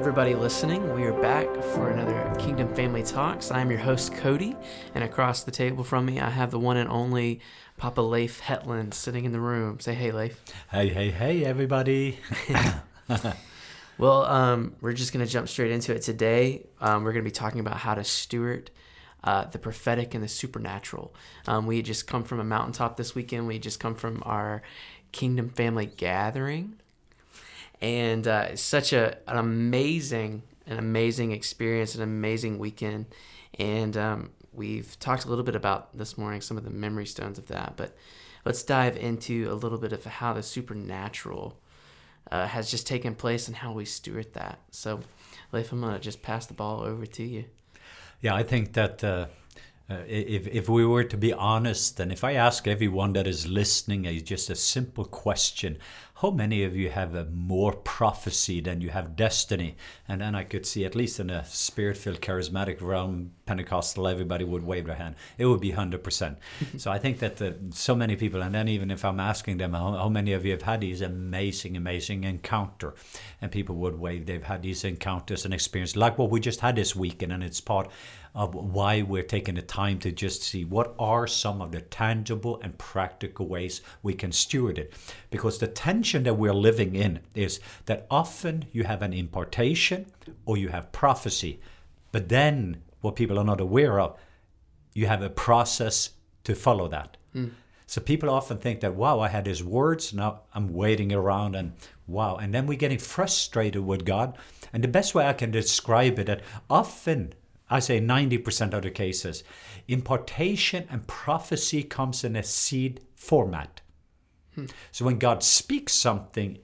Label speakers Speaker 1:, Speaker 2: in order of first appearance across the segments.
Speaker 1: Everybody listening. We are back for another Kingdom Family Talks. I am your host, Cody, and across the table from me, I have the one and only Papa Leif Hetland sitting in the room. Say hey, Leif.
Speaker 2: Hey, hey, hey, everybody.
Speaker 1: well, um, we're just going to jump straight into it today. Um, we're going to be talking about how to steward uh, the prophetic and the supernatural. Um, we just come from a mountaintop this weekend. We just come from our Kingdom Family gathering and uh, it's such a an amazing an amazing experience, an amazing weekend, and um, we've talked a little bit about this morning some of the memory stones of that. But let's dive into a little bit of how the supernatural uh, has just taken place and how we steward that. So, Leif, I'm gonna just pass the ball over to you.
Speaker 2: Yeah, I think that. Uh, uh, if, if we were to be honest, and if I ask everyone that is listening a, just a simple question, how many of you have a more prophecy than you have destiny? And then I could see, at least in a spirit filled, charismatic realm, Pentecostal, everybody would wave their hand. It would be 100%. so I think that the, so many people, and then even if I'm asking them, how, how many of you have had these amazing, amazing encounter? And people would wave, they've had these encounters and experience like what we just had this weekend, and it's part of why we're taking the time to just see what are some of the tangible and practical ways we can steward it. Because the tension that we're living in is that often you have an impartation or you have prophecy, but then what people are not aware of, you have a process to follow that. Mm. So people often think that, wow, I had his words, now I'm waiting around and wow. And then we're getting frustrated with God. And the best way I can describe it that often I say 90% of the cases, impartation and prophecy comes in a seed format. So when God speaks something,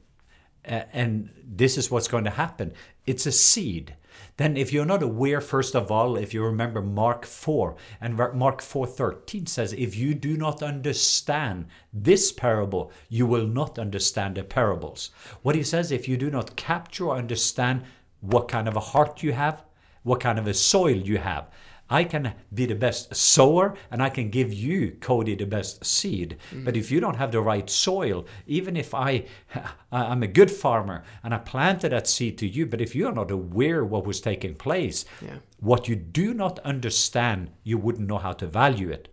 Speaker 2: and this is what's going to happen, it's a seed. Then if you're not aware, first of all, if you remember Mark 4, and Mark 4.13 says, if you do not understand this parable, you will not understand the parables. What he says, if you do not capture or understand what kind of a heart you have, what kind of a soil you have. I can be the best sower and I can give you, Cody, the best seed. Mm. But if you don't have the right soil, even if I, I'm a good farmer and I planted that seed to you, but if you're not aware what was taking place, yeah. what you do not understand, you wouldn't know how to value it.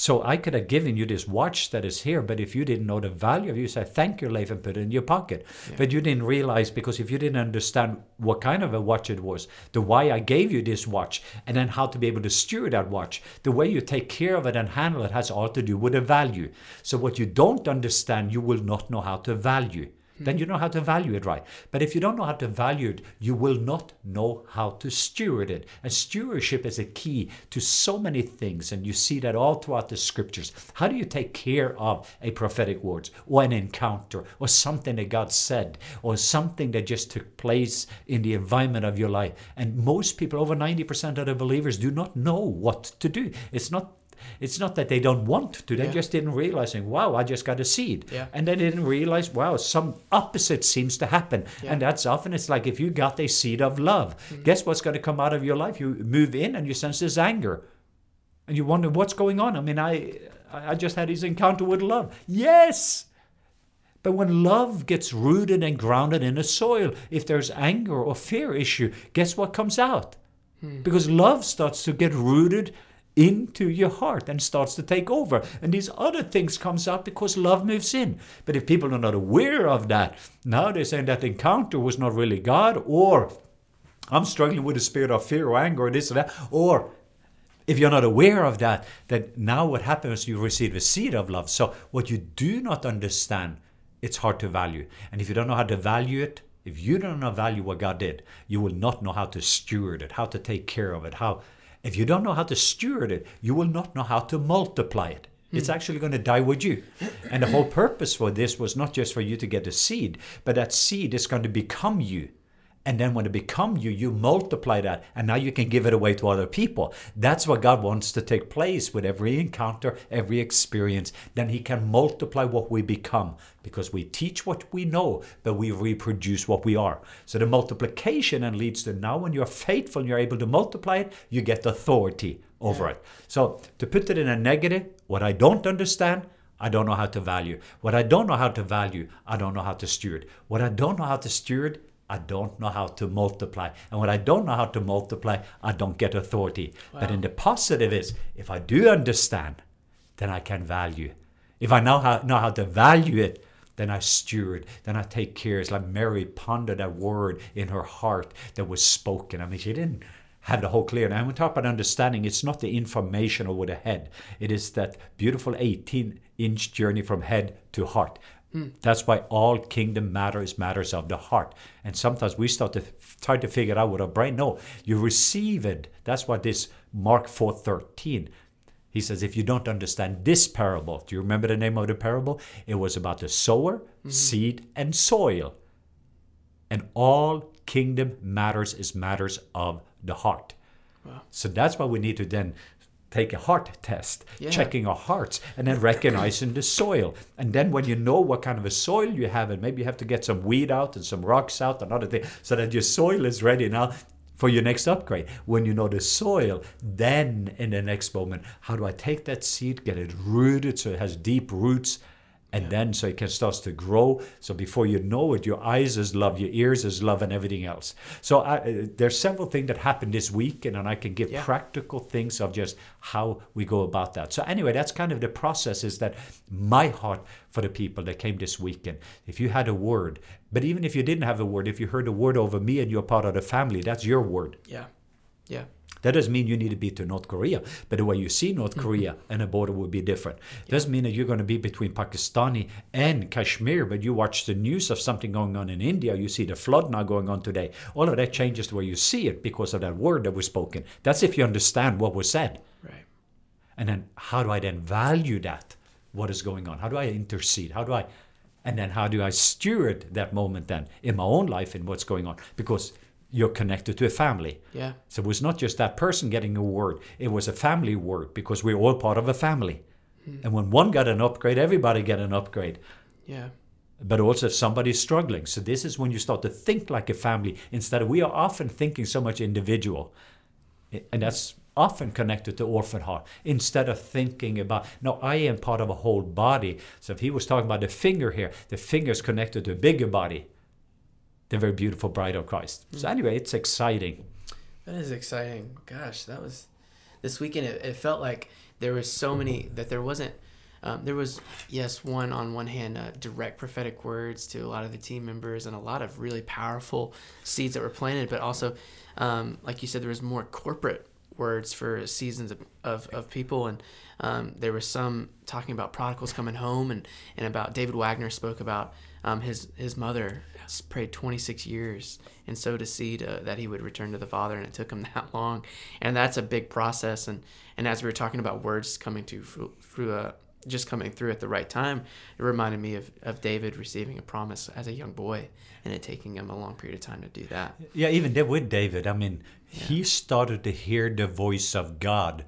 Speaker 2: So I could have given you this watch that is here, but if you didn't know the value of it, you said, thank you, Leif, and put it in your pocket. Yeah. But you didn't realize because if you didn't understand what kind of a watch it was, the why I gave you this watch, and then how to be able to steward that watch, the way you take care of it and handle it has all to do with the value. So what you don't understand, you will not know how to value then mm-hmm. you know how to value it right. But if you don't know how to value it, you will not know how to steward it. And stewardship is a key to so many things, and you see that all throughout the scriptures. How do you take care of a prophetic words or an encounter or something that God said or something that just took place in the environment of your life? And most people, over 90% of the believers, do not know what to do. It's not it's not that they don't want to, they yeah. just didn't realize, wow, I just got a seed. Yeah. And they didn't realize, wow, some opposite seems to happen. Yeah. And that's often, it's like if you got a seed of love, mm-hmm. guess what's going to come out of your life? You move in and you sense this anger. And you wonder, what's going on? I mean, I, I just had this encounter with love. Yes! But when love gets rooted and grounded in the soil, if there's anger or fear issue, guess what comes out? Hmm. Because love starts to get rooted into your heart and starts to take over. And these other things comes out because love moves in. But if people are not aware of that, now they're saying that encounter was not really God, or I'm struggling with a spirit of fear or anger or this or that, or if you're not aware of that, that now what happens, you receive a seed of love. So what you do not understand, it's hard to value. And if you don't know how to value it, if you don't know value what God did, you will not know how to steward it, how to take care of it, how if you don't know how to steward it, you will not know how to multiply it. It's hmm. actually going to die with you. And the whole purpose for this was not just for you to get a seed, but that seed is going to become you. And then when it become you, you multiply that, and now you can give it away to other people. That's what God wants to take place with every encounter, every experience. Then He can multiply what we become because we teach what we know, but we reproduce what we are. So the multiplication and leads to now when you're faithful and you're able to multiply it, you get authority over yeah. it. So to put it in a negative, what I don't understand, I don't know how to value. What I don't know how to value, I don't know how to steward. What I don't know how to steward, I don't know how to multiply. And when I don't know how to multiply, I don't get authority. Wow. But in the positive is, if I do understand, then I can value. If I know how, know how to value it, then I steward, then I take care. It's like Mary pondered that word in her heart that was spoken. I mean, she didn't have the whole clear. And when we talk about understanding, it's not the information over the head. It is that beautiful 18 inch journey from head to heart. Mm. That's why all kingdom matters matters of the heart. And sometimes we start to try to figure it out with our brain. No, you receive it. That's what this Mark 4:13. He says, if you don't understand this parable, do you remember the name of the parable? It was about the sower, mm-hmm. seed, and soil. And all kingdom matters is matters of the heart. Wow. So that's why we need to then take a heart test, yeah. checking our hearts, and then recognizing the soil. And then when you know what kind of a soil you have, and maybe you have to get some weed out and some rocks out and other things, so that your soil is ready now for your next upgrade. When you know the soil, then in the next moment, how do I take that seed, get it rooted so it has deep roots, and yeah. then so it can start to grow. So before you know it your eyes is love your ears is love and everything else. So I, uh, there's several things that happened this weekend and i can give yeah. practical things of just how we go about that. So anyway that's kind of the process is that my heart for the people that came this weekend. If you had a word but even if you didn't have a word if you heard a word over me and you're part of the family that's your word.
Speaker 1: Yeah. Yeah
Speaker 2: that doesn't mean you need to be to North Korea, but the way you see North mm-hmm. Korea and a border will be different. Yeah. Doesn't mean that you're going to be between Pakistani and Kashmir, but you watch the news of something going on in India, you see the flood now going on today. All of that changes the way you see it because of that word that was spoken. That's if you understand what was said.
Speaker 1: Right.
Speaker 2: And then how do I then value that? What is going on? How do I intercede? How do I and then how do I steward that moment then in my own life and what's going on? Because you're connected to a family.
Speaker 1: Yeah.
Speaker 2: So it was not just that person getting a word, it was a family word because we're all part of a family. Hmm. And when one got an upgrade, everybody get an upgrade.
Speaker 1: Yeah.
Speaker 2: But also if somebody's struggling. So this is when you start to think like a family instead of we are often thinking so much individual. And that's often connected to orphan heart instead of thinking about no i am part of a whole body so if he was talking about the finger here the finger is connected to a bigger body the very beautiful bride of Christ. So hmm. anyway, it's exciting.
Speaker 1: That is exciting. Gosh, that was this weekend. It, it felt like there was so many that there wasn't. Um, there was yes, one on one hand, uh, direct prophetic words to a lot of the team members and a lot of really powerful seeds that were planted, but also, um, like you said, there was more corporate words for seasons of, of, of people and um, there was some talking about prodigals coming home and, and about david wagner spoke about um, his his mother prayed 26 years and sowed a seed uh, that he would return to the Father, and it took him that long. And that's a big process. And and as we were talking about words coming to through, uh, just coming through at the right time, it reminded me of, of David receiving a promise as a young boy and it taking him a long period of time to do that.
Speaker 2: Yeah, even with David, I mean, yeah. he started to hear the voice of God.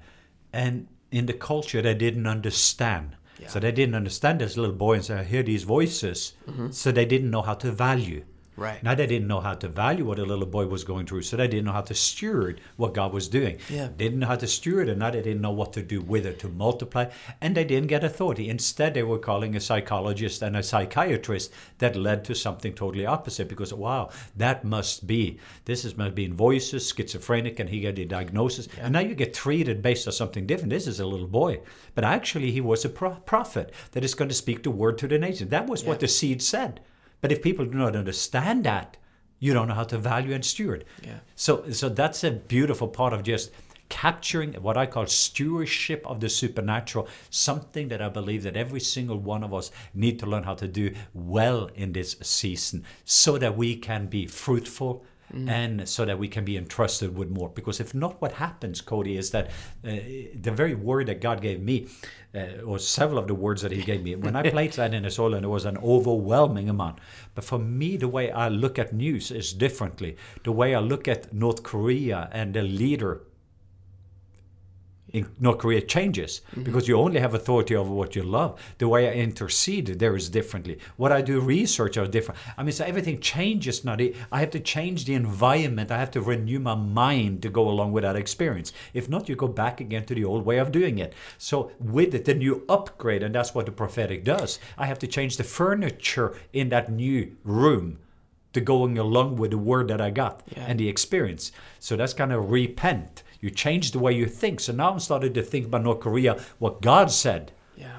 Speaker 2: And in the culture, they didn't understand. Yeah. So they didn't understand this little boy and say, I hear these voices. Mm-hmm. So they didn't know how to value.
Speaker 1: Right.
Speaker 2: Now they didn't know how to value what a little boy was going through, so they didn't know how to steward what God was doing.
Speaker 1: Yeah.
Speaker 2: They didn't know how to steward it, and now they didn't know what to do with it to multiply, and they didn't get authority. Instead, they were calling a psychologist and a psychiatrist that led to something totally opposite because wow, that must be this is must be in voices, schizophrenic, and he got a diagnosis. Yeah. And now you get treated based on something different. This is a little boy. But actually he was a pro- prophet that is going to speak the word to the nation. That was yeah. what the seed said. But if people do not understand that, you don't know how to value and steward.
Speaker 1: Yeah.
Speaker 2: So so that's a beautiful part of just capturing what I call stewardship of the supernatural, something that I believe that every single one of us need to learn how to do well in this season so that we can be fruitful, Mm. and so that we can be entrusted with more. Because if not, what happens, Cody, is that uh, the very word that God gave me, uh, or several of the words that He gave me, when I played that in the soil, and it was an overwhelming amount. But for me, the way I look at news is differently. The way I look at North Korea and the leader in North Korea changes mm-hmm. because you only have authority over what you love. The way I intercede there is differently. What I do research are different. I mean, so everything changes now. I have to change the environment. I have to renew my mind to go along with that experience. If not, you go back again to the old way of doing it. So with it, the new upgrade, and that's what the prophetic does. I have to change the furniture in that new room to going along with the word that I got
Speaker 1: Yeah.
Speaker 2: and the experience. So that's kind of repent. You change the way you think. So now I'm starting to think about North Korea, what God said.
Speaker 1: Yeah.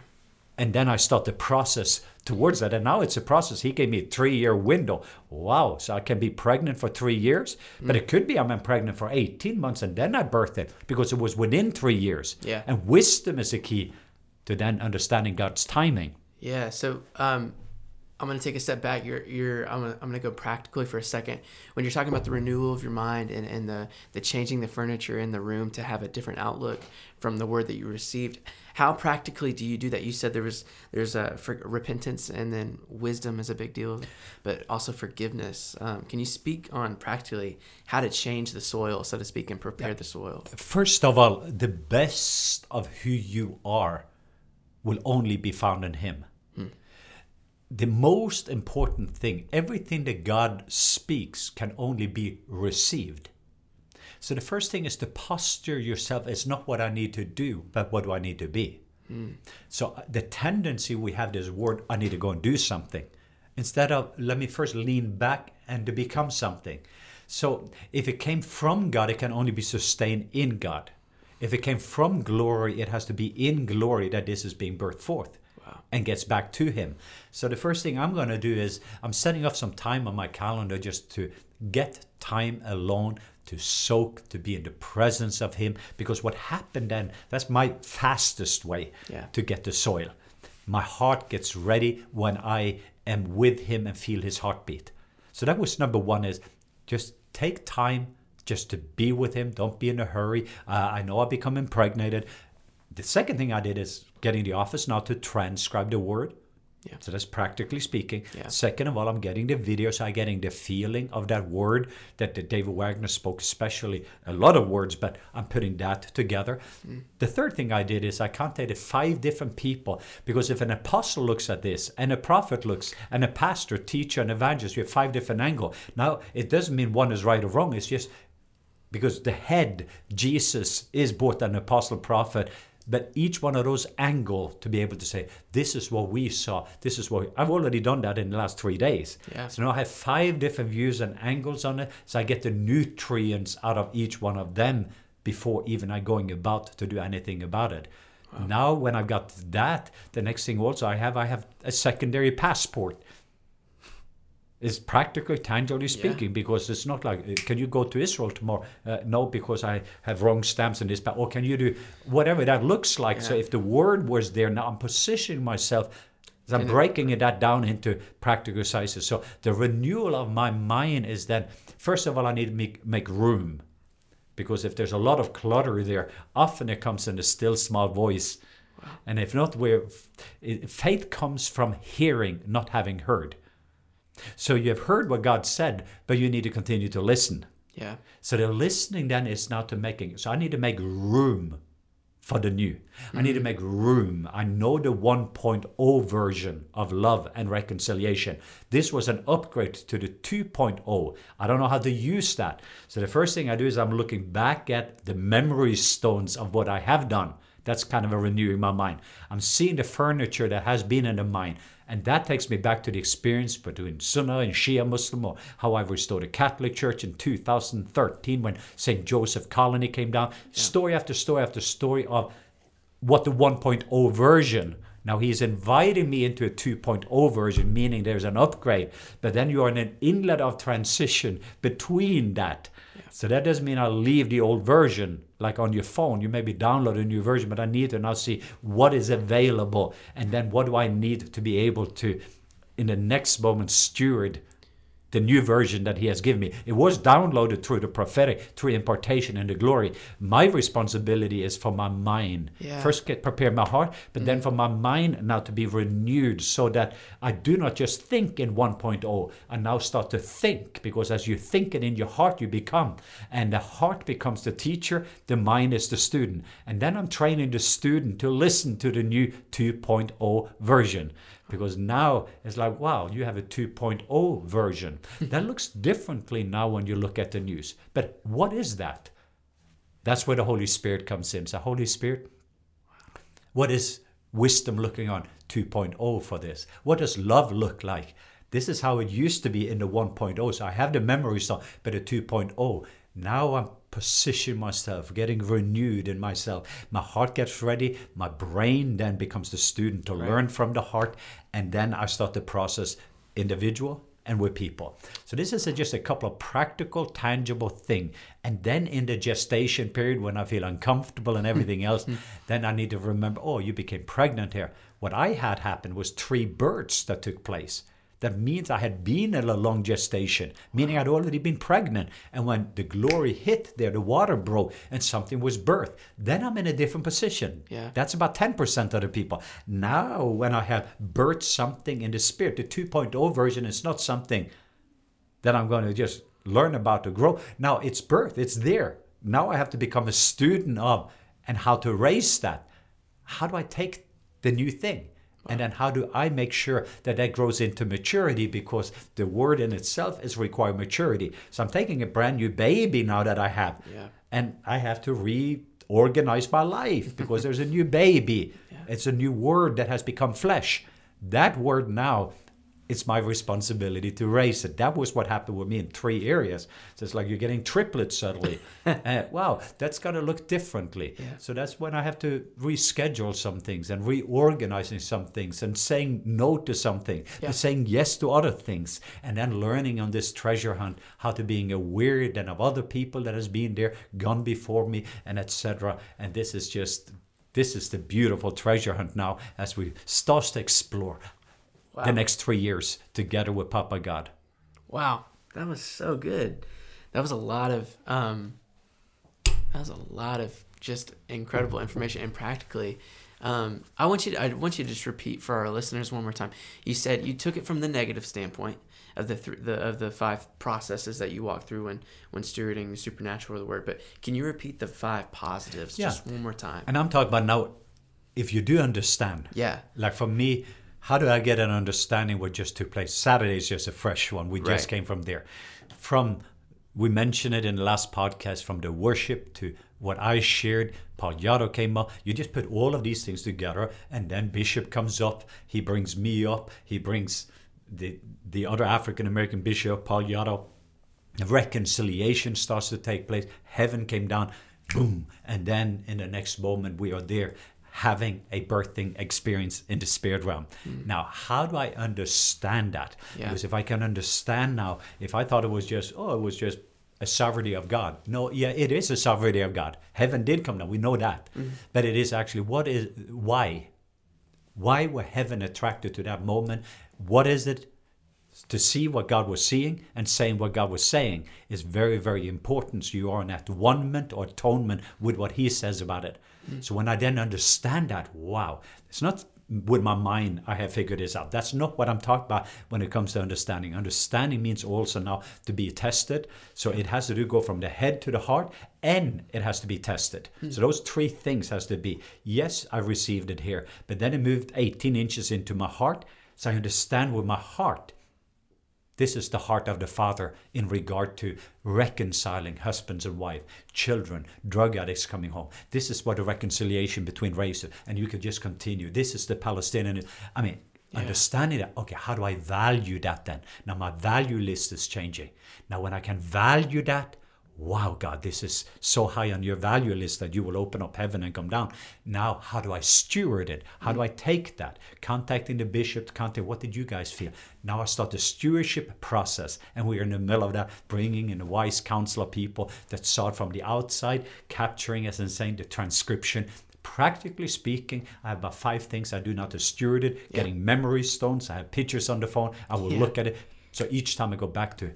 Speaker 2: And then I start the process towards that. And now it's a process. He gave me a three year window. Wow. So I can be pregnant for three years. But it could be I'm pregnant for 18 months and then I birthed it because it was within three years.
Speaker 1: Yeah.
Speaker 2: And wisdom is a key to then understanding God's timing.
Speaker 1: Yeah. So um, I'm going to take a step back. You're, you're, I'm going to, I'm going to go practically for a second. When you're talking about the renewal of your mind and, and the, the changing the furniture in the room to have a different outlook from the word that you received, how practically do you do that? You said there was, there's a for repentance and then wisdom is a big deal, but also forgiveness. Um, can you speak on practically how to change the soil, so to speak, and prepare the soil?
Speaker 2: First of all, the best of who you are will only be found in Him. The most important thing, everything that God speaks can only be received. So the first thing is to posture yourself as not what I need to do, but what do I need to be. So uh, the tendency we have this word, I need to go and do something, instead of let me first lean back and to become something. So if it came from God, it can only be sustained in God. If it came from glory, it has to be in glory that this is being birthed forth and gets back to Him. So the first thing I'm going to do is I'm setting up some time on my calendar just to get time alone to soak, to be in the presence of Him. Because what happened then, that's my fastest way
Speaker 1: Yeah.
Speaker 2: to get the soil. My heart gets ready when I am with Him and feel His heartbeat. So that was number one is just take time just to be with Him. Don't be in a hurry. Uh, I know I become impregnated. The second thing I did is getting the office now to transcribe the word.
Speaker 1: Yeah.
Speaker 2: So that's practically speaking.
Speaker 1: Yeah.
Speaker 2: Second of all, I'm getting the video, so I'm getting the feeling of that word that, that David Wagner spoke, especially a lot of words, but I'm putting that together. Mm. The third thing I did is I contacted five different people because if an apostle looks at this and a prophet looks and a pastor, teacher, and evangelist, you have five different angles. Now, it doesn't mean one is right or wrong. It's just because the head, Jesus, is both an apostle, prophet, but each one of those angle to be able to say, this is what we saw, this is what I've already done that in the last three days.
Speaker 1: Yeah.
Speaker 2: So now I have five different views and angles on it, so I get the nutrients out of each one of them before even I going about to do anything about it. Now when I've got that, the next thing also I have I have a secondary passport is practically tangibly speaking because it's not like uh, can you go to israel tomorrow? Uh, no because i have wrong stamps in this but or can you do whatever that looks like? So if the word was there now i'm positioning myself i'm
Speaker 1: And
Speaker 2: breaking it that down into practical sizes. So the renewal of my mind is that first of all i need to make, make room. Because if there's a lot of clutter there often it comes in a still small voice. And if not where faith comes from hearing not having heard so you have heard what God said, but you need to continue to listen.
Speaker 1: Yeah.
Speaker 2: So the listening then is now to making. So I need to make room for the new. I need to mm-hmm. make room. I know the 1.0 version of love and reconciliation. This was an upgrade to the 2.0. I don't know how to use that. So the first thing I do is I'm looking back at the memory stones of what I have done. That's kind of a renewing my mind. I'm seeing the furniture that has been in the mind. And that takes me back to the experience between Sunnah and Shia Muslim, or how I restored a Catholic church in 2013 when St. Joseph Colony came down. Story after story after story of what the 1.0 version. Now he's inviting me into a 2.0 version, meaning there's an upgrade, but then you're in an inlet of transition between that. So that doesn't mean I'll leave the old version. Like on your phone, you maybe download a new version, but I need to now see what is available and then what do I need to be able to, in the next moment, steward the new version that he has given me. It was downloaded through the prophetic, through impartation and the glory. My responsibility is for my mind.
Speaker 1: Yeah.
Speaker 2: First, get prepare my heart, but then mm. for my mind now to be renewed so that I do not just think in 1.0. I now start to think because as you think it in your heart, you become. And the heart becomes the teacher, the mind is the student. And then I'm training the student to listen to the new 2.0 version because now it's like wow you have a 2.0 version. That looks differently now when you look at the news. But what is that? That's where the holy spirit comes in. So holy spirit what is wisdom looking on? 2.0 for this. What does love look like? This is how it used to be in the 1.0. So I have the memory stuff, but at 2.0, now I'm positioning myself, getting renewed in myself. My heart gets ready. My brain then becomes the student to
Speaker 1: Right.
Speaker 2: learn from the heart. And then I start the process individual and with people. So this is a, just a couple of practical, tangible thing. And then in the gestation period, when I feel uncomfortable and everything else, then I need to remember, oh, you became pregnant here. What I had happen was three births that took place. That means I had been in a long gestation, meaning I'd already been pregnant. And when the glory hit there, the water broke and something was birthed, then I'm in a different position.
Speaker 1: Yeah.
Speaker 2: That's about 10% of the people. Now, when I have birthed something in the spirit, the 2.0 version is not something that I'm going to just learn about to grow. Now it's birth, it's there. Now I have to become a student of and how to raise that. How do I take the new thing? And then how do I make sure that that grows into maturity? Because the word in itself is require maturity. So I'm taking a brand new baby now that I have,
Speaker 1: Yeah.
Speaker 2: and I have to reorganize my life because there's a new baby. It's a new word that has become flesh. That word now, it's my responsibility to raise it. That was what happened with me in three areas. So it's like you're getting triplets suddenly. uh, wow, that's got to look differently.
Speaker 1: Yeah.
Speaker 2: So that's when I have to reschedule some things and reorganizing some things and saying no to something,
Speaker 1: Yeah.
Speaker 2: to saying yes to other things, and then learning on this treasure hunt how to being aware then of other people that has been there, gone before me, and etc. And this is just this is the beautiful treasure hunt now as we start to explore
Speaker 1: Wow.
Speaker 2: the next three years together with Papa God.
Speaker 1: Wow, that was so good. That was a lot of um, that was a lot of just incredible information and practically. Um, I want you to I want you to just repeat for our listeners one more time. You said you took it from the negative standpoint of the, th- the of the five processes that you walk through when when stewarding the supernatural of the word. But can you repeat the five positives
Speaker 2: Yeah.
Speaker 1: just one more time?
Speaker 2: And I'm talking about now, if you do understand,
Speaker 1: Yeah,
Speaker 2: like for me, how do I get an understanding what just took place? Saturday is just a fresh one. We
Speaker 1: Right.
Speaker 2: just came from there. From we mentioned it in the last podcast, from the worship to what I shared, Paul Yaro came up. You just put all of these things together, and then Bishop comes up. He brings me up. He brings the the other African American bishop, Paul Yaro. Reconciliation starts to take place. Heaven came down, boom, and then in the next moment we are there having a birthing experience in the spirit realm. Hmm. Now, how do I understand that?
Speaker 1: Yeah.
Speaker 2: Because if I can understand now, if I thought it was just, oh, it was just a sovereignty of God. No, yeah, it is a sovereignty of God. Heaven did come down. We know that. Hmm. But it is actually what is why? Why were heaven attracted to that moment? What is it? To see what God was seeing and saying what God was saying is very, very important. So you are in at one or atonement with what He says about it. So when I then understand that, wow, it's not with my mind I have figured this out. That's not what I'm talking about when it comes to understanding. Understanding means also now to be tested. So it has to do go from the head to the heart and it has to be tested. Hmm. So those three things has to be, yes, I received it here, but then it moved 18 inches into my heart. So I understand with my heart this is the heart of the Father in regard to reconciling husbands and wife, children, drug addicts coming home. This is what the reconciliation between races, and you could just continue. This is the Palestinian. I mean,
Speaker 1: Yeah.
Speaker 2: understanding that. Okay, how do I value that then? Now my value list is changing. Now when I can value that, wow, God, this is so high on your value list that you will open up heaven and come down. Now, how do I steward it? How do I take that? Contacting the bishop, contact, what did you guys feel? Now I start the stewardship process, and we're in the middle of that, bringing in a wise council of people that saw it from the outside, capturing, as I'm saying, the transcription. Practically speaking, I have about five things I do now to steward it, getting memory stones. I have pictures on the phone. I will
Speaker 1: Yeah.
Speaker 2: look at it. So each time I go back to,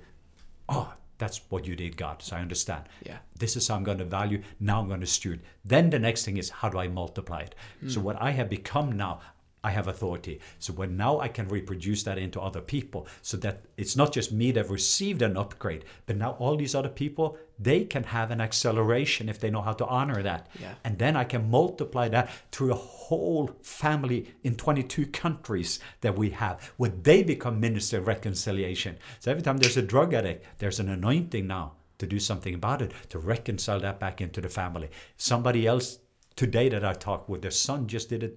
Speaker 2: oh, that's what you did, God. So I understand.
Speaker 1: Yeah.
Speaker 2: This is how I'm going to value. Now I'm going to steward. Then the next thing is how do I multiply it? Hmm. So what I have become now, I have authority. So when now I can reproduce that into other people, so that it's not just me that received an upgrade, but now all these other people they can have an acceleration if they know how to honor that.
Speaker 1: Yeah.
Speaker 2: And then I can multiply that through a whole family in 22 countries that we have, where they become minister of reconciliation. So every time there's a drug addict, there's an anointing now to do something about it, to reconcile that back into the family. Somebody else today that I talked with, their son just did a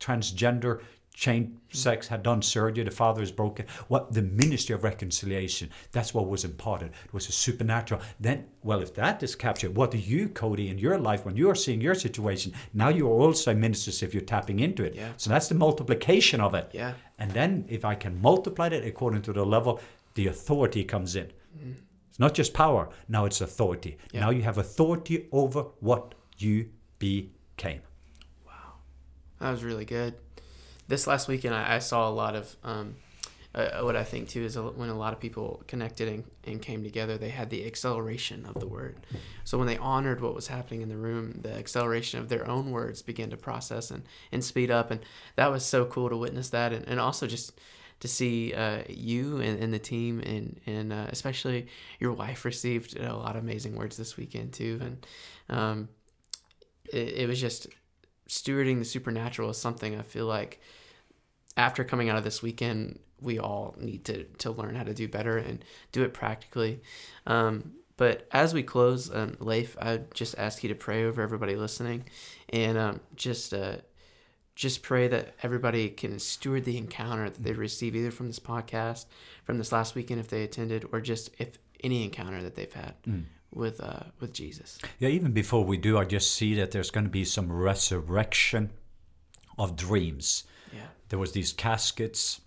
Speaker 2: transgender chain sex had done surgery, the father is broken. What the ministry of reconciliation, that's what was imparted. It was a supernatural. Then, well, if that is captured, what do you, Cody, in your life, when you're seeing your situation, now you're also ministers if you're tapping into it.
Speaker 1: Yeah.
Speaker 2: So that's the multiplication of it.
Speaker 1: Yeah.
Speaker 2: And then if I can multiply it according to the level, the authority comes in. Mm. It's not just power, now it's authority.
Speaker 1: Yeah.
Speaker 2: Now you have authority over what you became.
Speaker 1: That was really good. This last weekend, I, I saw a lot of um, uh, what I think too is when a lot of people connected and, and came together, they had the acceleration of the word. So when they honored what was happening in the room, the acceleration of their own words began to process and, and speed up. And that was so cool to witness that. And, and also just to see uh, you and, and the team and, and uh, especially your wife received a lot of amazing words this weekend too. And um, it, it was just stewarding the supernatural is something I feel like after coming out of this weekend, we all need to, to learn how to do better and do it practically. Um, but as we close, um, Leif, I just ask you to pray over everybody listening and um, just uh, just pray that everybody can steward the encounter that they receive either from this podcast, from this last weekend if they attended, or just if any encounter that they've had with uh, with Jesus.
Speaker 2: Yeah, even before we do, I just see that there's going to be some resurrection of dreams.
Speaker 1: Yeah.
Speaker 2: There was these caskets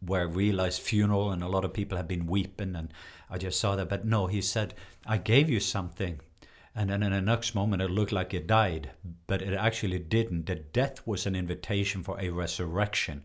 Speaker 2: where I realized funeral and a lot of people have been weeping and I just saw that. But no, he said, I gave you something. And then in the next moment, it looked like it died, but it actually didn't. The death was an invitation for a resurrection.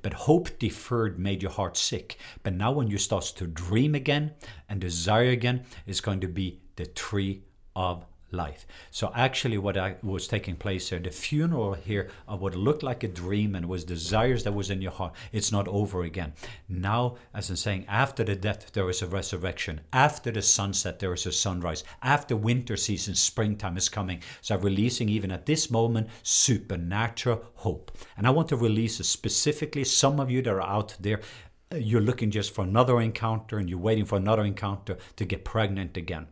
Speaker 2: But hope deferred made your heart sick. But now, when you start to dream again and desire again, it's going to be the tree of life. So actually what I, was taking place here, the funeral here of what looked like a dream and was desires that was in your heart, it's not over again. Now, as I'm saying, after the death there is a resurrection. After the sunset there is a sunrise. After winter season, springtime is coming. So I'm releasing even at this moment supernatural hope. And I want to release specifically some of you that are out there uh, you're looking just for another encounter and you're waiting for another encounter to get pregnant again.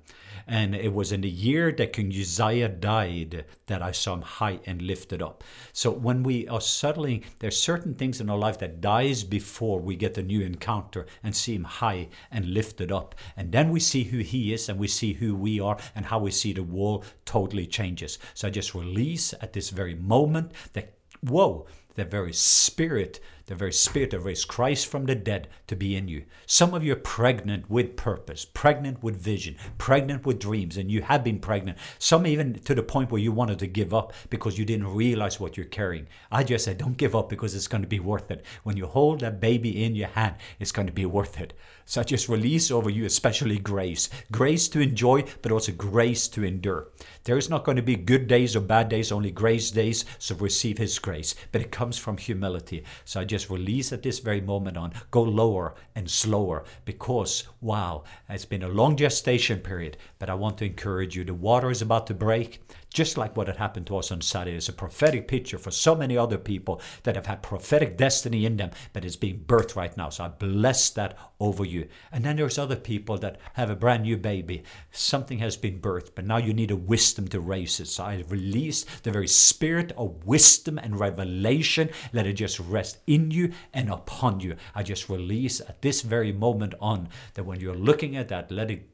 Speaker 2: And it was in the year that King Uzziah died that I saw him high and lifted up. So when we are settling, there's certain things in our life that dies before we get the new encounter and see him high and lifted up. And then we see who he is and we see who we are and how we see the wall totally changes. So I just release at this very moment that, whoa, the very spirit, the very spirit that raised Christ from the dead to be in you. Some of you are pregnant with purpose, pregnant with vision, pregnant with dreams, and you have been pregnant. Some even to the point where you wanted to give up because you didn't realize what you're carrying. I just said, don't give up because it's going to be worth it. When you hold that baby in your hand, it's going to be worth it. So I just release over you, especially grace. Grace to enjoy, but also grace to endure. There is not going to be good days or bad days, only grace days. So receive His grace. But it comes from humility. So I just release at this very moment on go lower and slower because, wow, it's been a long gestation period. But I want to encourage you the water is about to break just like what had happened to us on Saturday. It's a prophetic picture for so many other people that have had prophetic destiny in them, but it's being birthed right now. So I bless that over you. And then there's other people that have a brand new baby. Something has been birthed, but now you need a wisdom to raise it. So I release the very spirit of wisdom and revelation. Let it just rest in you and upon you. I just release at this very moment on that when you're looking at that, let it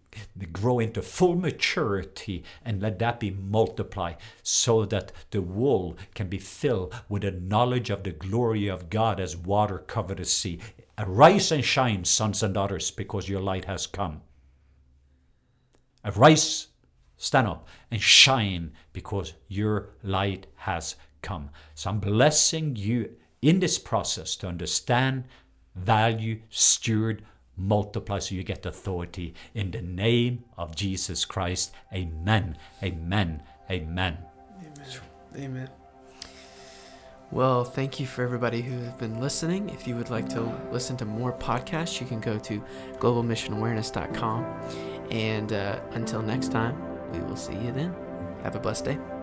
Speaker 2: grow into full maturity and let that be multiplied so that the wool can be filled with the knowledge of the glory of God as water covered the sea. Arise and shine, sons and daughters, because your light has come. Arise, stand up, and shine because your light has come. So I'm blessing you in this process to understand, value, steward, multiply so you get authority. In the name of Jesus Christ, amen, amen, amen.
Speaker 1: Amen. Amen. Well, thank you for everybody who have been listening. If you would like to listen to more podcasts, you can go to globalmissionawareness.com. And uh, until next time, we will see you then. Have a blessed day.